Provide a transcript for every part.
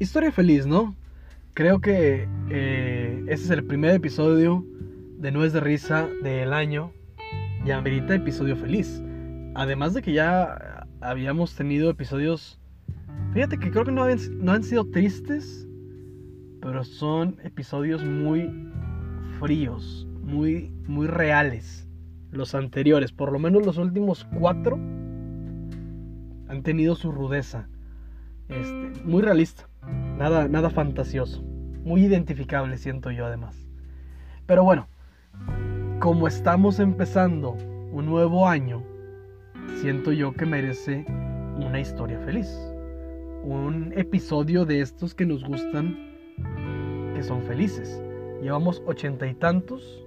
historia feliz, ¿no? Creo que eh, este es el primer episodio de No es de risa del año y amerita episodio feliz. Además de que ya habíamos tenido episodios, fíjate que creo que no han, no han sido tristes, pero son episodios muy fríos, muy, muy reales. Los anteriores, por lo menos los últimos cuatro, han tenido su rudeza. Este, muy realista. Nada, nada fantasioso. Muy identificable, siento yo además. Pero bueno, como estamos empezando un nuevo año, siento yo que merece una historia feliz. Un episodio de estos que nos gustan, que son felices. Llevamos ochenta y tantos,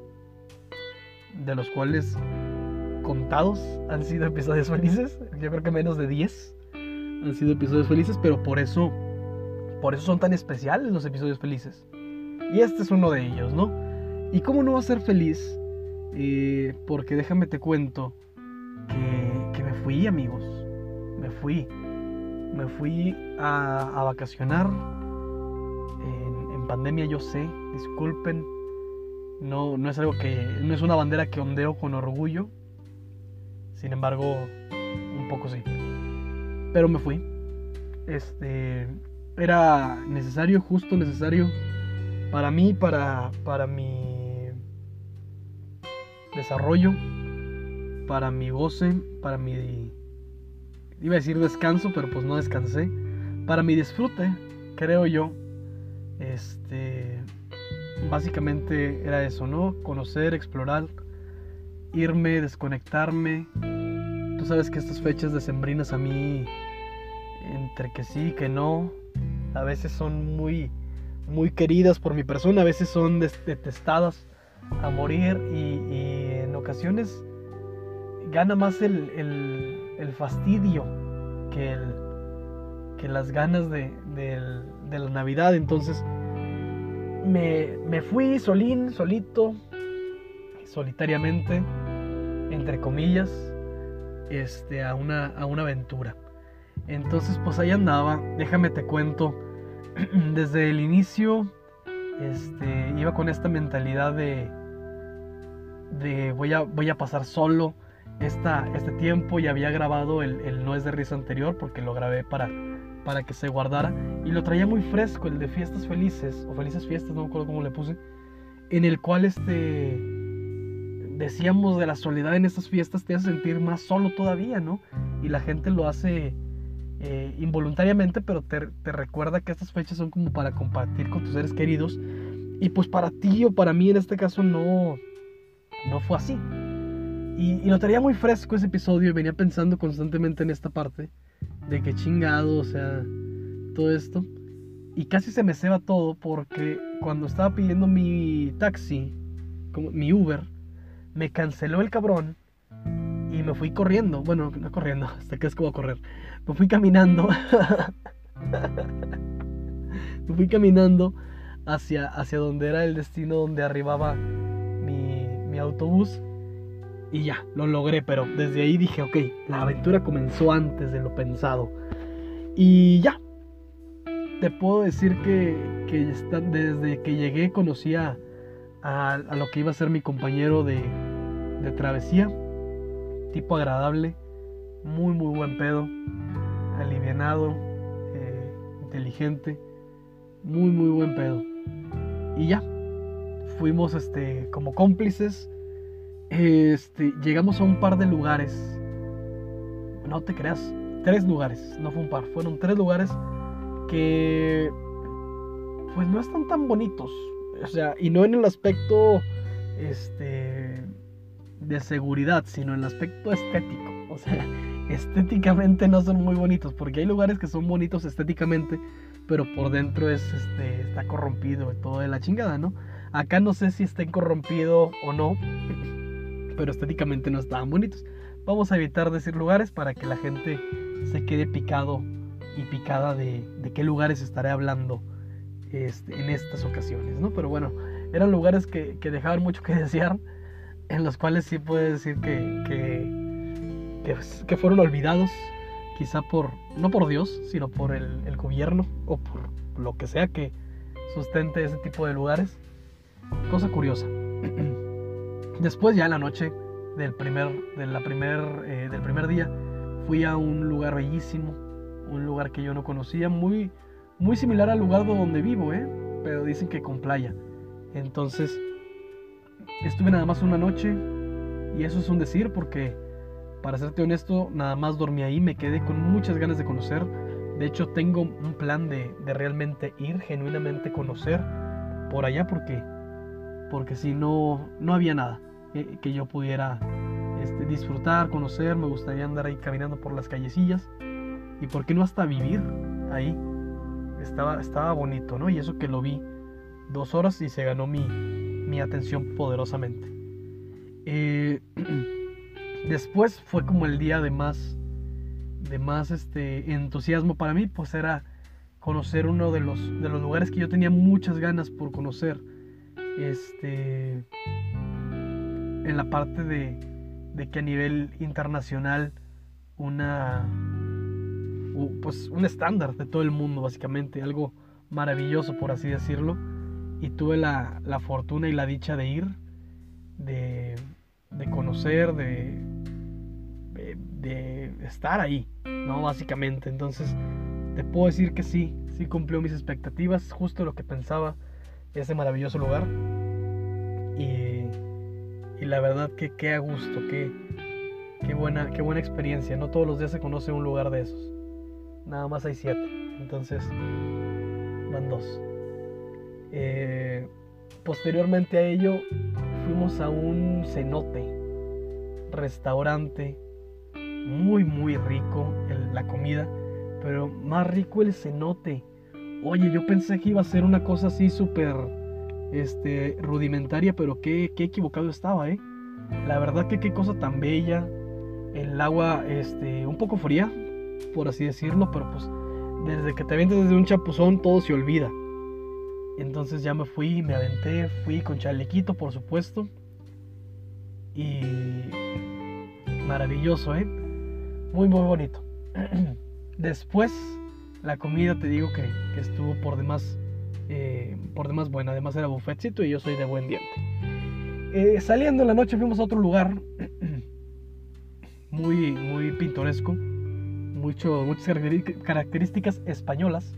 de los cuales contados han sido episodios felices. Yo creo que menos de 10 han sido episodios felices, pero por eso, por eso son tan especiales los episodios felices. Y este es uno de ellos, ¿no? ¿Y cómo no va a ser feliz? Eh, porque déjame te cuento que, me fui, amigos. Me fui. Me fui a, vacacionar. En, en pandemia, yo sé. Disculpen no, no es algo que. No es una bandera que ondeo con orgullo. Sin embargo, un poco sí. Pero me fui. Este. Era necesario, justo necesario. Para mí, para, para mi desarrollo. Para mi goce. Para mi. Iba a decir descanso, pero pues no descansé. Para mi disfrute, creo yo. Este básicamente era eso, ¿no? Conocer, explorar, irme, desconectarme. Tú sabes que estas fechas decembrinas a mí, entre que sí que no, a veces son muy, muy queridas por mi persona, a veces son detestadas a morir y, en ocasiones gana más el, fastidio que, que las ganas de, de la Navidad. Entonces, me, fui solín, solito, solitariamente, entre comillas, este, a, una, a una aventura. Entonces, pues ahí andaba, déjame te cuento, desde el inicio, este, iba con esta mentalidad de, de voy, a, voy a pasar solo esta, este tiempo y había grabado el, No es de risa anterior porque lo grabé para para que se guardara. Y lo traía muy fresco, el de fiestas felices o felices fiestas, no me acuerdo cómo le puse, en el cual este decíamos de la soledad en estas fiestas te hace sentir más solo todavía, ¿no? Y la gente lo hace eh, involuntariamente, pero te, recuerda que estas fechas son como para compartir con tus seres queridos y pues para ti o para mí en este caso no, no fue así. Y, y lo traía muy fresco ese episodio y venía pensando constantemente en esta parte de que chingado, o sea, todo esto. Y casi se me ceba todo porque cuando estaba pidiendo mi taxi, como mi Uber, me canceló el cabrón y me fui corriendo. Bueno, no corriendo, hasta que es como correr. Me fui caminando. me fui caminando hacia, hacia donde era el destino donde arribaba mi, mi autobús. Y ya, lo logré, pero desde ahí dije, ok, la aventura comenzó antes de lo pensado. Y ya, te puedo decir que, desde que llegué conocí a, lo que iba a ser mi compañero de, travesía. Tipo agradable, muy muy buen pedo, alivianado, eh, inteligente, muy muy buen pedo. Y ya, fuimos este, como cómplices este, llegamos a un par de lugares. No te creas, tres lugares, no fue un par, fueron tres lugares que pues no están tan bonitos. O sea, y no en el aspecto este de seguridad, sino en el aspecto estético. O sea, estéticamente no son muy bonitos, porque hay lugares que son bonitos estéticamente, pero por dentro es este está corrompido y todo de la chingada, ¿no? Acá no sé si estén corrompido o no, pero estéticamente no estaban bonitos. Vamos a evitar decir lugares para que la gente se quede picado y picada de, qué lugares estaré hablando este, en estas ocasiones, ¿no? Pero bueno, eran lugares que, dejaban mucho que desear, en los cuales sí puedo decir que, que, que, fueron olvidados, quizá por, no por Dios, sino por el, el gobierno o por lo que sea que sustente ese tipo de lugares. Cosa curiosa. Después ya en la noche del primer, de la primer, eh, del primer día fui a un lugar bellísimo, un lugar que yo no conocía, muy, muy similar al lugar donde vivo, ¿eh? pero dicen que con playa. Entonces estuve nada más una noche y eso es un decir porque para serte honesto nada más dormí ahí, me quedé con muchas ganas de conocer. De hecho tengo un plan de, de realmente ir, genuinamente conocer por allá porque porque si no, no había nada que, yo pudiera este, disfrutar, conocer, me gustaría andar ahí caminando por las callecillas y por qué no hasta vivir ahí. Estaba, estaba bonito, ¿no? Y eso que lo vi dos horas y se ganó mi, mi atención poderosamente. Eh, después fue como el día de más, de más este, entusiasmo para mí, pues era conocer uno de los, de los lugares que yo tenía muchas ganas por conocer este, en la parte de, que a nivel internacional una pues un estándar de todo el mundo básicamente algo maravilloso por así decirlo y tuve la, fortuna y la dicha de ir de, conocer de, de, estar ahí no básicamente entonces te puedo decir que sí sí cumplió mis expectativas justo lo que pensaba ese maravilloso lugar. Y, y la verdad que qué a gusto, qué, qué, buena, qué buena experiencia. No todos los días se conoce un lugar de esos. Nada más hay siete. Entonces, van dos. Eh, posteriormente a ello, fuimos a un cenote, restaurante, muy, muy rico la comida, pero más rico el cenote Oye, yo pensé que iba a ser una cosa así súper este, rudimentaria, pero qué, qué, equivocado estaba, ¿eh? La verdad que qué cosa tan bella. El agua este, un poco fría, por así decirlo, pero pues desde que te avientas desde un chapuzón todo se olvida. Entonces ya me fui, me aventé, fui con chalequito, por supuesto. Y maravilloso, ¿eh? Muy, muy bonito. Después la comida te digo que, estuvo por demás, eh, por demás buena. Además era buffetcito y yo soy de buen diente. Eh, saliendo en la noche fuimos a otro lugar muy, muy pintoresco. Mucho, muchas características españolas.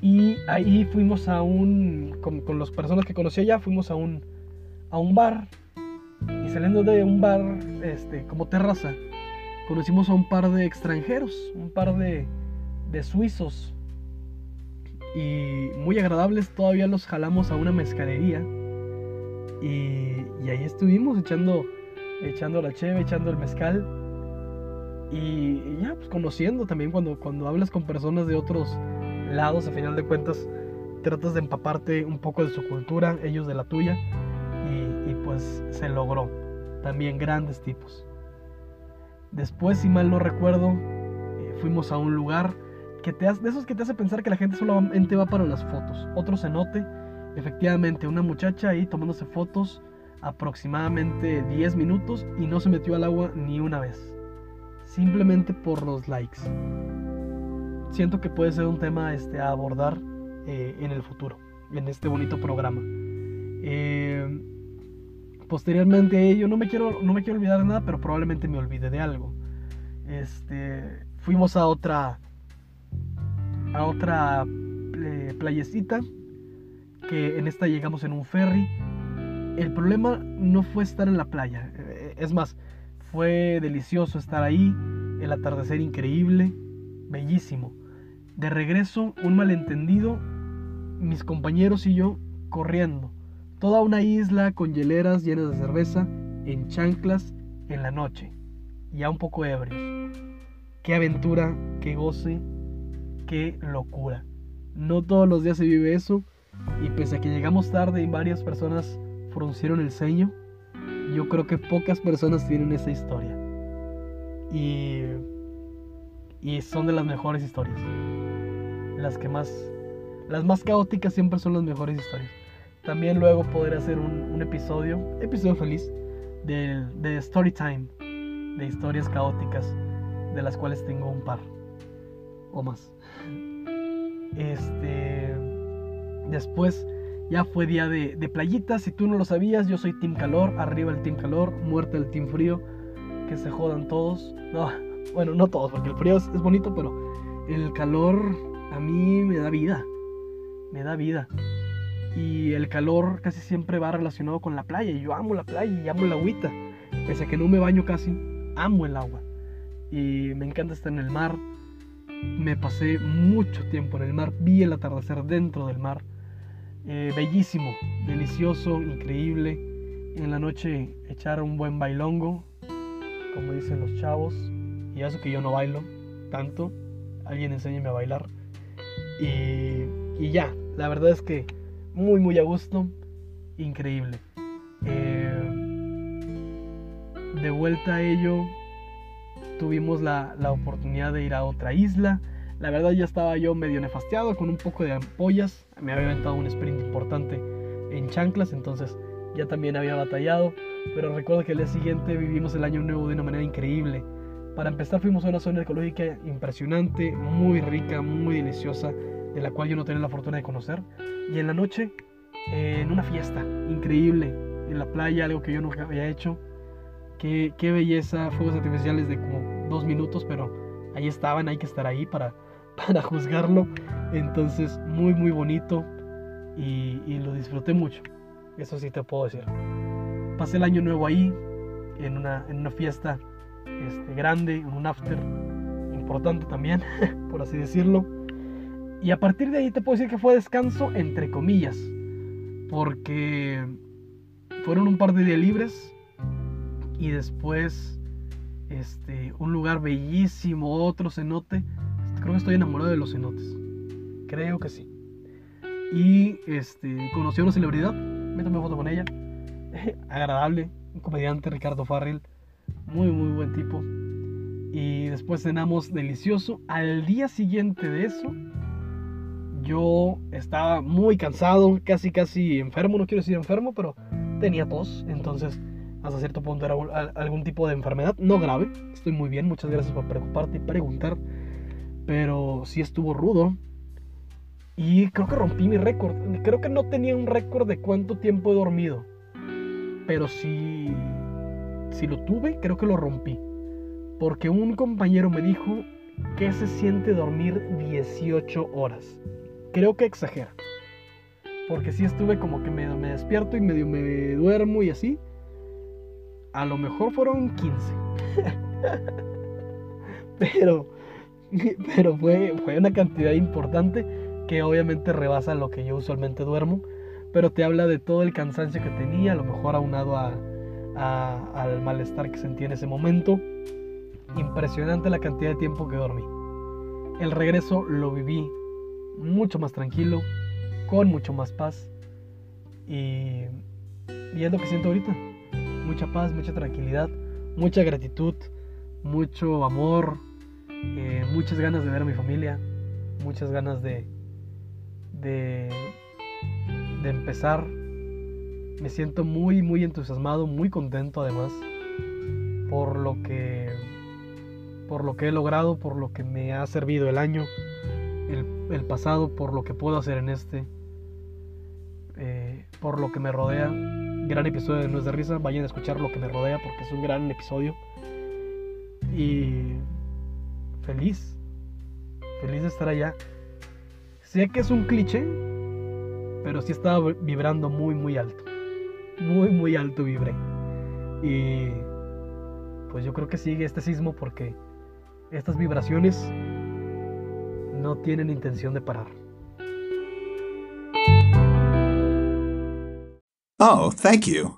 Y ahí fuimos a un, con, con las personas que conocí allá, fuimos a un, a un bar. Y saliendo de un bar, este, como terraza, conocimos a un par de extranjeros, un par de, de suizos y muy agradables. Todavía los jalamos a una mezcalería y, y ahí estuvimos echando, echando la cheve, echando el mezcal y, ya pues conociendo también cuando, cuando hablas con personas de otros lados, a final de cuentas tratas de empaparte un poco de su cultura, ellos de la tuya y, pues se logró. También grandes tipos. Después, si mal no recuerdo, eh, fuimos a un lugar que te de esos que te hace pensar que la gente solamente va para las fotos. Otro cenote, efectivamente, una muchacha ahí tomándose fotos aproximadamente 10 minutos y no se metió al agua ni una vez. Simplemente por los likes. Siento que puede ser un tema este, a abordar eh, en el futuro, en este bonito programa. Eh, posteriormente a ello, no me, quiero, no me quiero olvidar de nada, pero probablemente me olvide de algo. Este, fuimos a otra a otra eh, playecita, que en esta llegamos en un ferry. El problema no fue estar en la playa, eh, es más, fue delicioso estar ahí, el atardecer increíble, bellísimo. De regreso, un malentendido, mis compañeros y yo corriendo. Toda una isla con hieleras llenas de cerveza, en chanclas, en la noche, ya un poco ebrios. Qué aventura, qué goce, qué locura. No todos los días se vive eso. Y pese a que llegamos tarde y varias personas fruncieron el ceño, yo creo que pocas personas tienen esa historia. Y, y son de las mejores historias. Las que más, las más caóticas siempre son las mejores historias. También luego podré hacer un, episodio, episodio feliz, de, de story time, de historias caóticas de las cuales tengo un par o más. Este, después ya fue día de, de playitas. Si tú no lo sabías, yo soy Team Calor. Arriba el Team Calor, muerte el Team Frío. Que se jodan todos. No, bueno, no todos, porque el frío es, bonito, pero el calor a mí me da vida. Me da vida. Y el calor casi siempre va relacionado con la playa. Y yo amo la playa y amo la agüita. Pese a que no me baño casi, amo el agua. Y me encanta estar en el mar. Me pasé mucho tiempo en el mar. Vi el atardecer dentro del mar. Eh, bellísimo, delicioso, increíble. En la noche echar un buen bailongo, como dicen los chavos. Y eso que yo no bailo tanto. Alguien enséñeme a bailar. Y, y ya, la verdad es que muy, muy a gusto. Increíble. Eh, de vuelta a ello, tuvimos la, la, oportunidad de ir a otra isla. La verdad ya estaba yo medio nefasteado con un poco de ampollas. Me había aventado un sprint importante en chanclas, entonces ya también había batallado. Pero recuerdo que el día siguiente vivimos el año nuevo de una manera increíble. Para empezar fuimos a una zona ecológica impresionante, muy rica, muy deliciosa, de la cual yo no tenía la fortuna de conocer. Y en la noche, eh, en una fiesta increíble, en la playa, algo que yo nunca había hecho. Qué, belleza, fuegos artificiales de como dos minutos, pero ahí estaban, hay que estar ahí para, para juzgarlo. Entonces, muy, muy bonito y, y, lo disfruté mucho. Eso sí te puedo decir. Pasé el año nuevo ahí, en una, en una fiesta este, grande, un after importante también, por así decirlo. Y a partir de ahí te puedo decir que fue descanso entre comillas, porque fueron un par de días libres y después este, un lugar bellísimo, otro cenote. Creo que estoy enamorado de los cenotes. Creo que sí. Y este, conocí a una celebridad, me tomé foto con ella. Agradable, un comediante, Ricardo Farrell. Muy, muy buen tipo. Y después cenamos delicioso. Al día siguiente de eso, yo estaba muy cansado, casi, casi enfermo. No quiero decir enfermo, pero tenía tos. Entonces, hasta cierto punto era algún tipo de enfermedad. No grave. Estoy muy bien. Muchas gracias por preocuparte y preguntar. Pero sí estuvo rudo. Y creo que rompí mi récord. Creo que no tenía un récord de cuánto tiempo he dormido. Pero sí si lo tuve, creo que lo rompí. Porque un compañero me dijo que se siente dormir 18 horas. Creo que exagera. Porque si estuve como que medio me despierto y medio me duermo y así. A lo mejor fueron 15. pero pero fue, fue una cantidad importante que obviamente rebasa lo que yo usualmente duermo. Pero te habla de todo el cansancio que tenía, a lo mejor aunado a, al malestar que sentí en ese momento. Impresionante la cantidad de tiempo que dormí. El regreso lo viví mucho más tranquilo, con mucho más paz. Y, es lo que siento ahorita. Mucha paz, mucha tranquilidad, mucha gratitud, mucho amor, eh, muchas ganas de ver a mi familia, muchas ganas de, de empezar me siento muy, muy entusiasmado, muy contento además por lo que, por lo que he logrado, por lo que me ha servido el año, el, pasado, por lo que puedo hacer en este, eh, por lo que me rodea. Gran episodio de No es de risa, vayan a escuchar lo que me rodea porque es un gran episodio. Y feliz, feliz de estar allá. Sé que es un cliché, pero sí estaba vibrando muy, muy alto muy, muy alto vibré. Y pues yo creo que sigue este sismo porque estas vibraciones no tienen intención de parar. Oh, thank you.